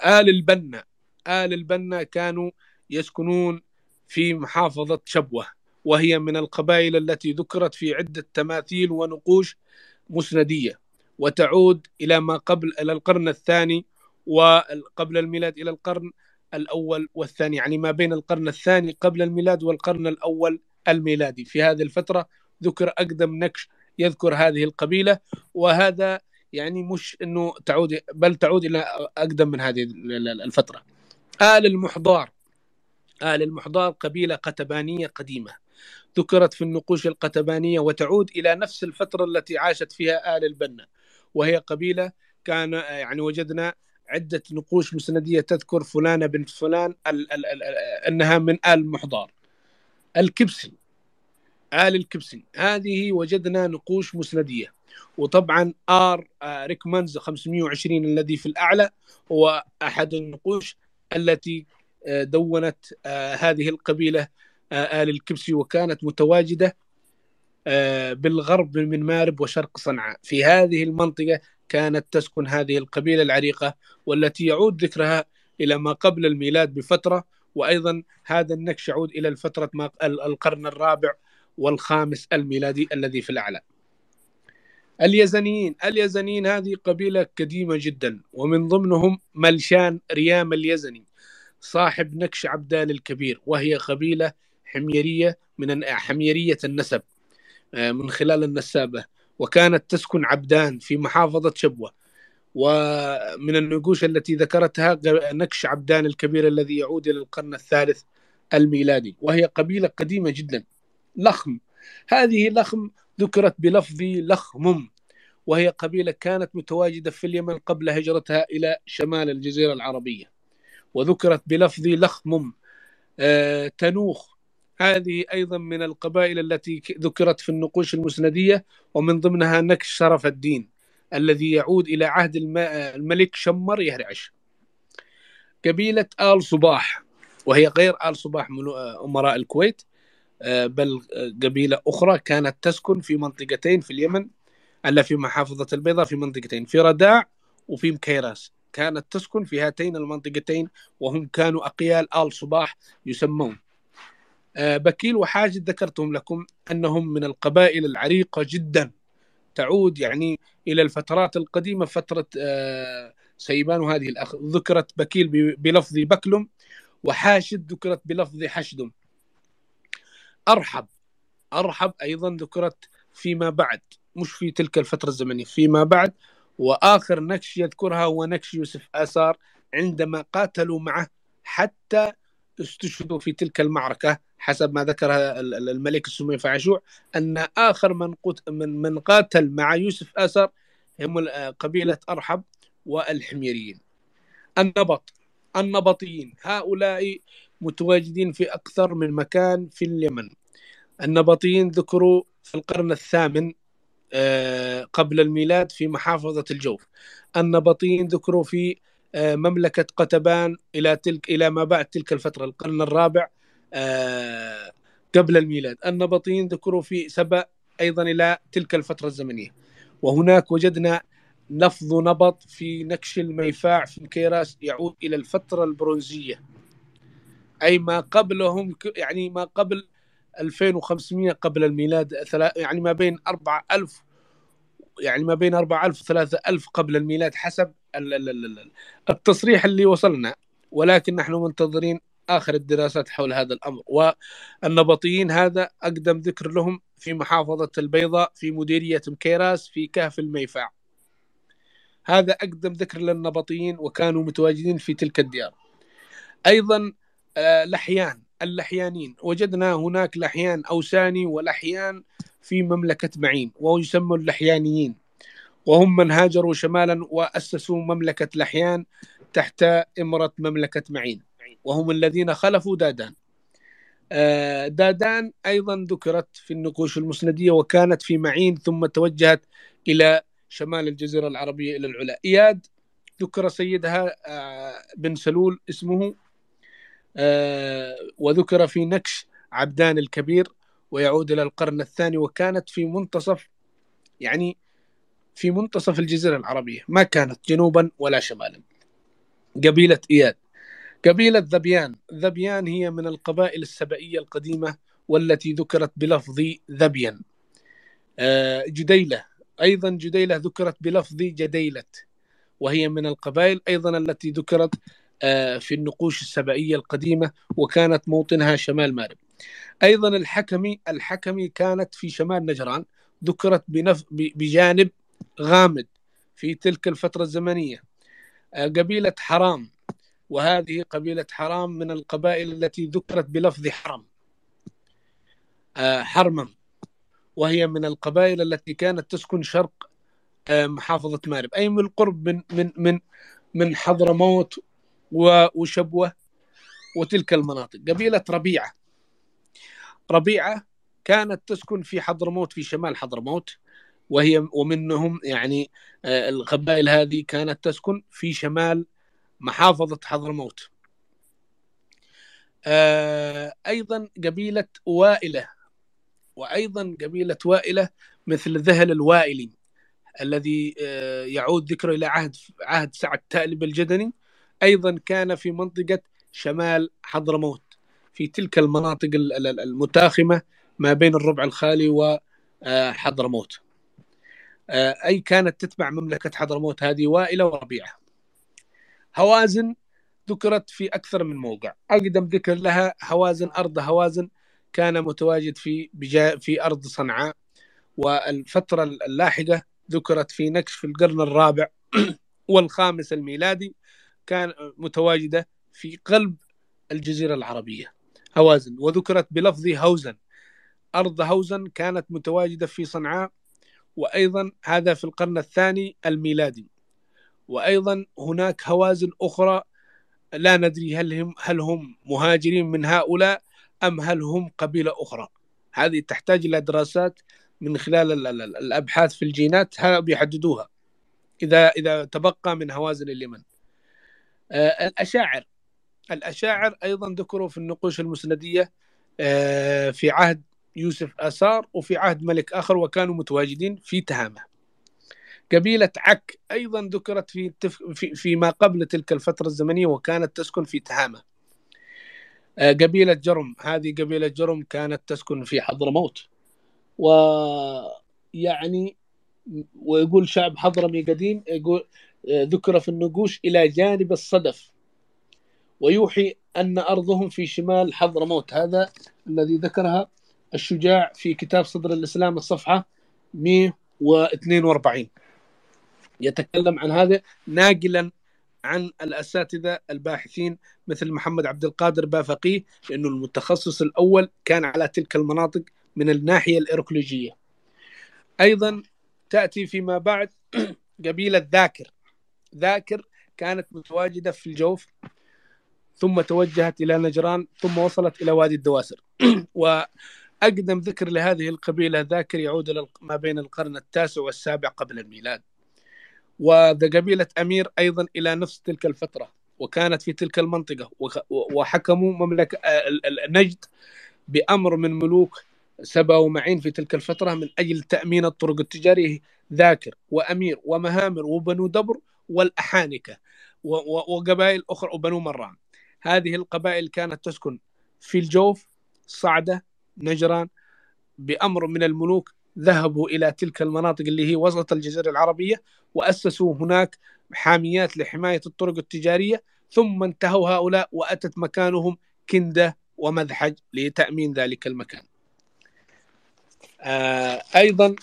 آل البنا آل البنا كانوا يسكنون في محافظة شبوة وهي من القبائل التي ذكرت في عدة تماثيل ونقوش مسندية وتعود إلى ما قبل إلى القرن الثاني وقبل الميلاد إلى القرن الأول والثاني يعني ما بين القرن الثاني قبل الميلاد والقرن الأول الميلادي. في هذه الفترة ذكر أقدم نكش يذكر هذه القبيلة وهذا يعني مش أنه تعود بل تعود إلى أقدم من هذه الفترة. آل المحضار آل المحضار قبيلة قتبانية قديمة. ذكرت في النقوش القتبانية وتعود إلى نفس الفترة التي عاشت فيها آل البنا. وهي قبيلة كان يعني وجدنا عدة نقوش مسندية تذكر فلانة بنت فلان ال ال ال أنها من آل محضار الكبسي. آل الكبسي. هذه وجدنا نقوش مسندية. وطبعا آر ريكمانز 520 الذي في الأعلى هو أحد النقوش التي دونت هذه القبيلة آه، آل الكبسي وكانت متواجدة آه، بالغرب من مارب وشرق صنعاء. في هذه المنطقة كانت تسكن هذه القبيلة العريقة والتي يعود ذكرها إلى ما قبل الميلاد بفترة. وأيضا هذا النكش يعود إلى الفترة ما القرن الرابع والخامس الميلادي الذي في الأعلى. اليزنيين اليزنيين هذه قبيلة قديمة جدا ومن ضمنهم ملشان ريام اليزني صاحب نكش عبدان الكبير وهي قبيلة حميرية من حميرية النسب آه، من خلال النسابة وكانت تسكن عبدان في محافظة شبوة. ومن النقوش التي ذكرتها نكش عبدان الكبير الذي يعود إلى القرن الثالث الميلادي وهي قبيلة قديمة جدا. لخم. هذه لخم ذكرت بلفظ لخمم وهي قبيلة كانت متواجدة في اليمن قبل هجرتها إلى شمال الجزيرة العربية وذكرت بلفظ لخمم. آه تنوخ. هذه أيضا من القبائل التي ذكرت في النقوش المسندية ومن ضمنها نكش شرف الدين الذي يعود إلى عهد الملك شمر يهرعش قبيلة آل صباح وهي غير آل صباح أمراء الكويت آه، بل قبيلة أخرى كانت تسكن في منطقتين في اليمن ألا في محافظة البيضاء في منطقتين في رداع وفي مكيراس. كانت تسكن في هاتين المنطقتين وهم كانوا أقيال آل صباح يسمون. آه، بكيل وحاجد ذكرتهم لكم أنهم من القبائل العريقة جدا. تعود يعني إلى الفترات القديمة فترة آه، سيبان وهذه الأخ ذكرت بكيل بلفظ بكلم وحاشد ذكرت بلفظ حشدم. أرحب. أرحب أيضا ذكرت فيما بعد مش في تلك الفترة الزمنية فيما بعد. وآخر نكش يذكرها هو نكش يوسف آثار عندما قاتلوا معه حتى استشهدوا في تلك المعركة حسب ما ذكر الملك السمي فعشوع أن آخر من, من, من قاتل مع يوسف آثار هم قبيلة أرحب والحميريين. النبط النبطيين هؤلاء متواجدين في أكثر من مكان في اليمن. النبطيين ذكروا في القرن الثامن آه، قبل الميلاد في محافظة الجوف. النبطيين ذكروا في آه، مملكة قتبان إلى تلك إلى ما بعد تلك الفترة القرن الرابع آه، قبل الميلاد. النبطيين ذكروا في سبأ أيضا إلى تلك الفترة الزمنية. وهناك وجدنا لفظ نبط في نكش الميفاع في الكيراس يعود إلى الفترة البرونزية. أي ما قبلهم يعني ما قبل 2500 قبل الميلاد يعني ما بين 4000 يعني ما بين 4000 و 3000 قبل الميلاد حسب التصريح اللي وصلنا. ولكن نحن منتظرين آخر الدراسات حول هذا الأمر. والنبطيين هذا أقدم ذكر لهم في محافظة البيضاء في مديرية مكيراس في كهف الميفاع هذا أقدم ذكر للنبطيين وكانوا متواجدين في تلك الديار. أيضا لحيان اللحيانين. وجدنا هناك لحيان أوساني ولحيان في مملكة معين ويسموا اللحيانيين. وهم من هاجروا شمالا وأسسوا مملكة لحيان تحت إمرة مملكة معين. وهم الذين خلفوا دادان. آه، دادان أيضا ذكرت في النقوش المسندية وكانت في معين ثم توجهت إلى شمال الجزيرة العربية إلى العلا. إياد ذكر سيدها آه، بن سلول اسمه وذكر في نكش عبدان الكبير ويعود إلى القرن الثاني وكانت في منتصف يعني في منتصف الجزيرة العربية ما كانت جنوبا ولا شمالا. قبيلة إياد. قبيلة ذبيان. ذبيان هي من القبائل السبئية القديمة والتي ذكرت بلفظ ذبيا. آه، جديلة. أيضا جديلة ذكرت بلفظ جديلة وهي من القبائل أيضا التي ذكرت آه، في النقوش السبعية القديمة وكانت موطنها شمال مارب. أيضا الحكمي الحكمي كانت في شمال نجران ذكرت بنف بجانب غامد في تلك الفترة الزمنية. آه، قبيلة حرام وهذه قبيلة حرام من القبائل التي ذكرت بلفظ حرم. آه، حرمم وهي من القبائل التي كانت تسكن شرق محافظة مارب. أي من القرب من من من من حضرموت وشبوة وتلك المناطق. قبيلة ربيعة. ربيعة كانت تسكن في حضرموت في شمال حضرموت وهي ومنهم يعني آه، القبائل هذه كانت تسكن في شمال محافظة حضرموت. آه، أيضا قبيلة وائلة وأيضا قبيلة وائلة مثل ذهل الوائلي الذي آه، يعود ذكره إلى عهد عهد سعد تالب الجدني. أيضا كان في منطقة شمال حضرموت في تلك المناطق ال- ال- المتاخمة ما بين الربع الخالي وحضرموت آه، أي كانت تتبع مملكة حضرموت هذه وائلة وربيعة هوازن ذكرت في أكثر من موقع. أقدم ذكر لها هوازن أرض هوازن كان متواجد في بجا في أرض صنعاء. والفترة اللاحقة ذكرت في نكش في القرن الرابع والخامس الميلادي. كان متواجدة في قلب الجزيرة العربية. هوازن. وذكرت بلفظ هوزن. أرض هوزن كانت متواجدة في صنعاء وأيضا هذا في القرن الثاني الميلادي. وأيضا هناك هوازن أخرى لا ندري هل هم هل هم مهاجرين من هؤلاء أم هل هم قبيلة أخرى. هذه تحتاج إلى دراسات من خلال ال- ال- ال- الأبحاث في الجينات ها بيحددوها. إذا إذا تبقى من هوازن اليمن. آه، الأشاعر. الأشاعر أيضا ذكروا في النقوش المسندية آه، في عهد يوسف آثار وفي عهد ملك آخر وكانوا متواجدين في تهامة. قبيلة عك أيضا ذكرت في التف... في فيما قبل تلك الفترة الزمنية وكانت تسكن في تهامة. آه، قبيلة جرم هذه قبيلة جرم كانت تسكن في حضرموت. ويعني ويقول شعب حضرمي قديم يقول ذكر في النقوش إلى جانب الصدف ويوحي أن أرضهم في شمال حضرموت هذا الذي ذكرها الشجاع في كتاب صدر الإسلام الصفحة 142 يتكلم عن هذا ناقلا عن الأساتذة الباحثين مثل محمد عبد القادر بافقيه لأنه المتخصص الأول كان على تلك المناطق من الناحية الإيروكلوجية أيضا تأتي فيما بعد قبيلة ذاكر. ذاكر كانت متواجدة في الجوف ثم توجهت إلى نجران ثم وصلت إلى وادي الدواسر. وأقدم ذكر لهذه القبيلة ذاكر يعود ما بين القرن التاسع والسابع قبل الميلاد. وقبيلة أمير أيضا إلى نفس تلك الفترة وكانت في تلك المنطقة وحكموا مملكة آه، نجد بأمر من ملوك سبا ومعين في تلك الفترة من أجل تأمين الطرق التجارية ذاكر وأمير ومهامر وبنو دبر والأحانكة وقبائل أخرى وبنو مران. هذه القبائل كانت تسكن في الجوف صعدة نجران. بأمر من الملوك ذهبوا إلى تلك المناطق اللي هي وسط الجزيرة العربية وأسسوا هناك حاميات لحماية الطرق التجارية. ثم انتهوا هؤلاء وأتت مكانهم كندة ومذحج لتأمين ذلك المكان. آه أيضا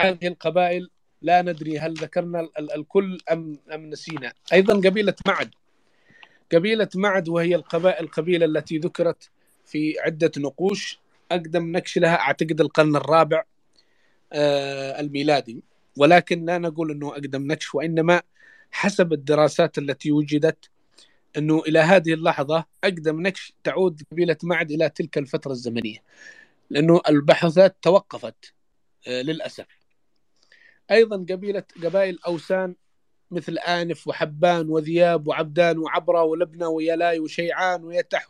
هذه القبائل لا ندري هل ذكرنا ال- ال- الكل أم, أم نسينا. أيضا قبيلة معد. قبيلة معد وهي القبائل القبيلة التي ذكرت في عدة نقوش. أقدم نكش لها أعتقد القرن الرابع آه، الميلادي. ولكن لا نقول أنه أقدم نكش وإنما حسب الدراسات التي وجدت أنه إلى هذه اللحظة أقدم نكش تعود قبيلة معد إلى تلك الفترة الزمنية. لأنه البحوثات توقفت آه، للأسف. أيضا قبيلة قبائل أوسان مثل آنف وحبان وذياب وعبدان وعبرة ولبنى ويلاي وشيعان ويتح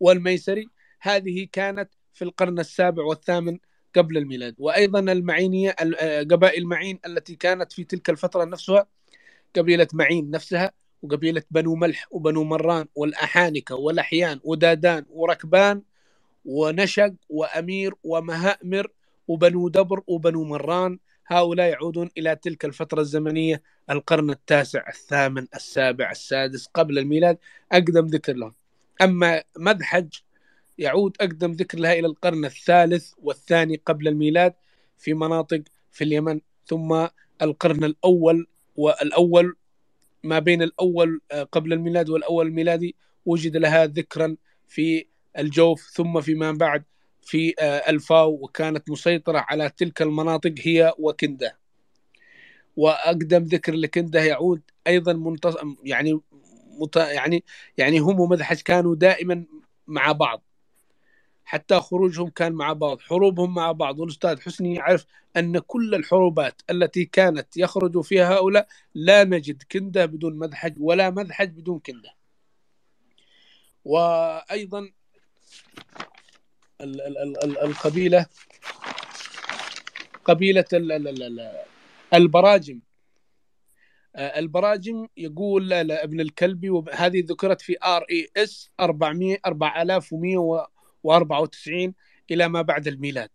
والميسري هذه كانت في القرن السابع والثامن قبل الميلاد. وأيضا المعينية ال- آه، قبائل معين التي كانت في تلك الفترة نفسها قبيلة معين نفسها وقبيلة بنو ملح وبنو مران والأحانكة والأحيان ودادان وركبان ونشق وأمير ومهأمر وبنو دبر وبنو مران هؤلاء يعودون إلى تلك الفترة الزمنية القرن التاسع الثامن السابع السادس قبل الميلاد أقدم ذكر لهم. أما مذحج يعود أقدم ذكر لها إلى القرن الثالث والثاني قبل الميلاد في مناطق في اليمن ثم القرن الأول والأول ما بين الأول آه، قبل الميلاد والأول الميلادي وجد لها ذكرا في الجوف ثم فيما بعد في آه، الفاو وكانت مسيطرة على تلك المناطق هي وكنده وأقدم ذكر لكنده يعود أيضا منتص... يعني مت... يعني يعني هم ومدحج كانوا دائما مع بعض. حتى خروجهم كان مع بعض حروبهم مع بعض. والأستاذ حسني يعرف أن كل الحروبات التي كانت يخرج فيها هؤلاء لا نجد كنده بدون مدحج ولا مدحج بدون كنده وأيضا القبيلة قبيلة ال- ال- ال- ال- البراجم. آه، البراجم يقول لا- لا ابن الكلبي وهذه ذكرت في RES 400 4194 إلى ما بعد الميلاد.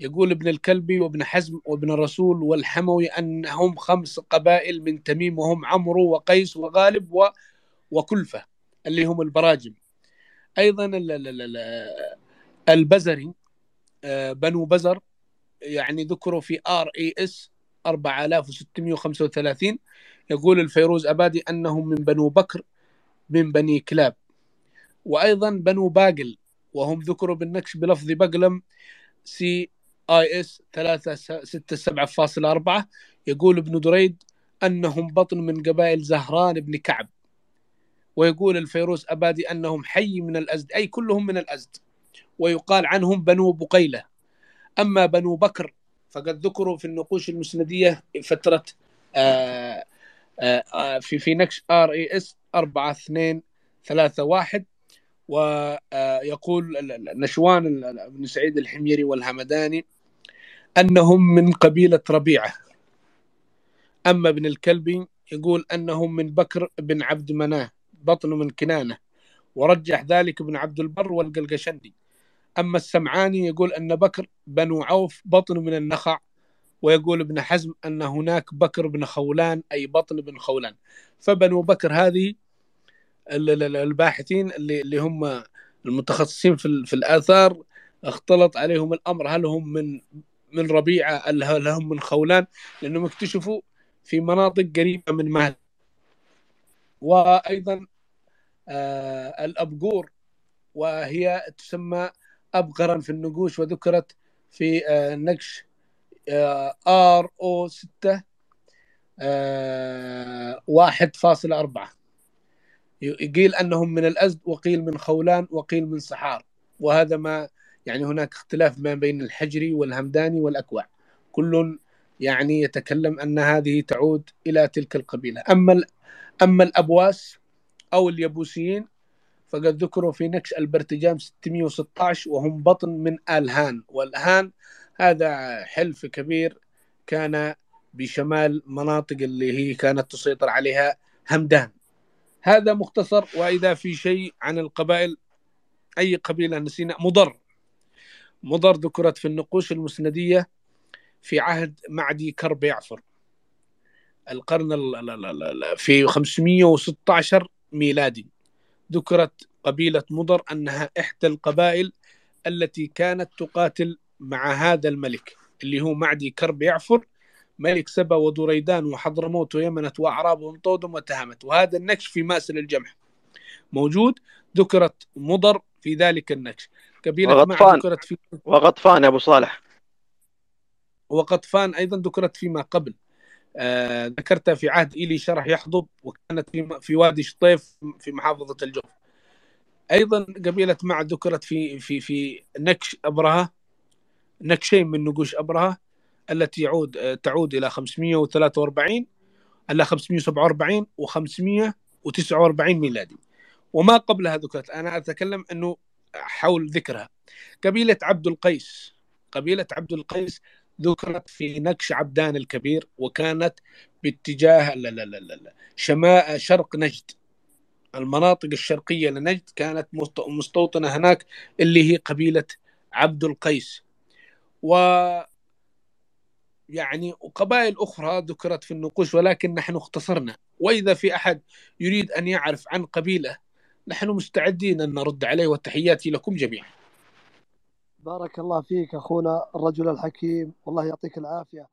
يقول ابن الكلبي وابن حزم وابن الرسول والحموي أنهم خمس قبائل من تميم وهم عمرو وقيس وغالب و... وكلفة اللي هم البراجم. أيضا البزري آه، بنو بزر يعني ذكروا في RES 4635 يقول الفيروز أبادي أنهم من بنو بكر من بني كلاب. وأيضا بنو باقل وهم ذكروا بالنقش بلفظ بقلم CIS 367.4 يقول ابن دريد أنهم بطن من قبائل زهران بن كعب. ويقول الفيروز أبادي أنهم حي من الأزد أي كلهم من الأزد. ويقال عنهم بنو بقيلة. أما بنو بكر فقد ذكروا في النقوش المسندية فترة آه آه آه، في في نقش RES 4 2 3 1 ويقول نشوان بن سعيد الحميري والهمداني أنهم من قبيلة ربيعة. أما ابن الكلبي يقول أنهم من بكر بن عبد مناه بطن من كنانة ورجح ذلك ابن عبد البر والقلقشندي. أما السمعاني يقول أن بكر بنو عوف بطن من النخع ويقول ابن حزم أن هناك بكر بن خولان أي بطن بن خولان. فبنو بكر هذه ال- ال- ال- الباحثين اللي اللي هم المتخصصين في ال- في الآثار اختلط عليهم الأمر هل هم من من ربيعة هل هم من خولان؟ لأنهم اكتشفوا في مناطق قريبة من مال وأيضا آه الابقور وهي تسمى ابقرا في النقوش وذكرت في آه نقش آر أو 6 1.4 يقيل أنهم من الأزد وقيل من خولان وقيل من صحار وهذا ما يعني هناك اختلاف ما بين الحجري والهمداني والاكوع كل يعني يتكلم أن هذه تعود إلى تلك القبيلة. أما أما الأبواس أو اليبوسيين فقد ذكروا في نكش البرتجام 616 وهم بطن من الهان والهان هذا حلف كبير كان بشمال مناطق اللي هي كانت تسيطر عليها همدان. هذا مختصر وإذا في شيء عن القبائل أي قبيلة نسينا مضر. مضر ذكرت في النقوش المسندية في عهد معدي كرب يعفر. القرن ال- ال- ال- ال- في 516 ميلادي. ذكرت قبيلة مضر أنها إحدى القبائل التي كانت تقاتل مع هذا الملك اللي هو معدي كرب يعفر ملك سبا ودريدان وحضرموت ويمنت واعراب وانطودم وتهمت وهذا النكش في مأسل الجمح موجود ذكرت مضر في ذلك النكش. قبيلة مع وغطفان. ذكرت في وغطفان يا أبو صالح. وقطفان أيضا ذكرت فيما قبل. ذكرتها في عهد إيلي شرح يحضب وكانت في وادي شطيف في محافظة الجوف. أيضا قبيلة مع ذكرت في في في نكش أبرهة نكشين من نقوش أبرهة التي يعود آه، تعود إلى 543 إلى 547 و549 ميلادي. وما قبلها ذكرت. أنا أتكلم إنه حول ذكرها. قبيلة عبد القيس قبيلة عبد القيس ذكرت في نكش عبدان الكبير وكانت باتجاه شمال شرق نجد. المناطق الشرقية لنجد كانت مست- مستوطنة هناك اللي هي قبيلة عبد القيس. و يعني وقبائل أخرى ذكرت في النقوش ولكن نحن اختصرنا. وإذا في أحد يريد أن يعرف عن قبيلة نحن مستعدين أن نرد عليه وتحياتي لكم جميعا. بارك الله فيك أخونا الرجل الحكيم والله يعطيك العافية.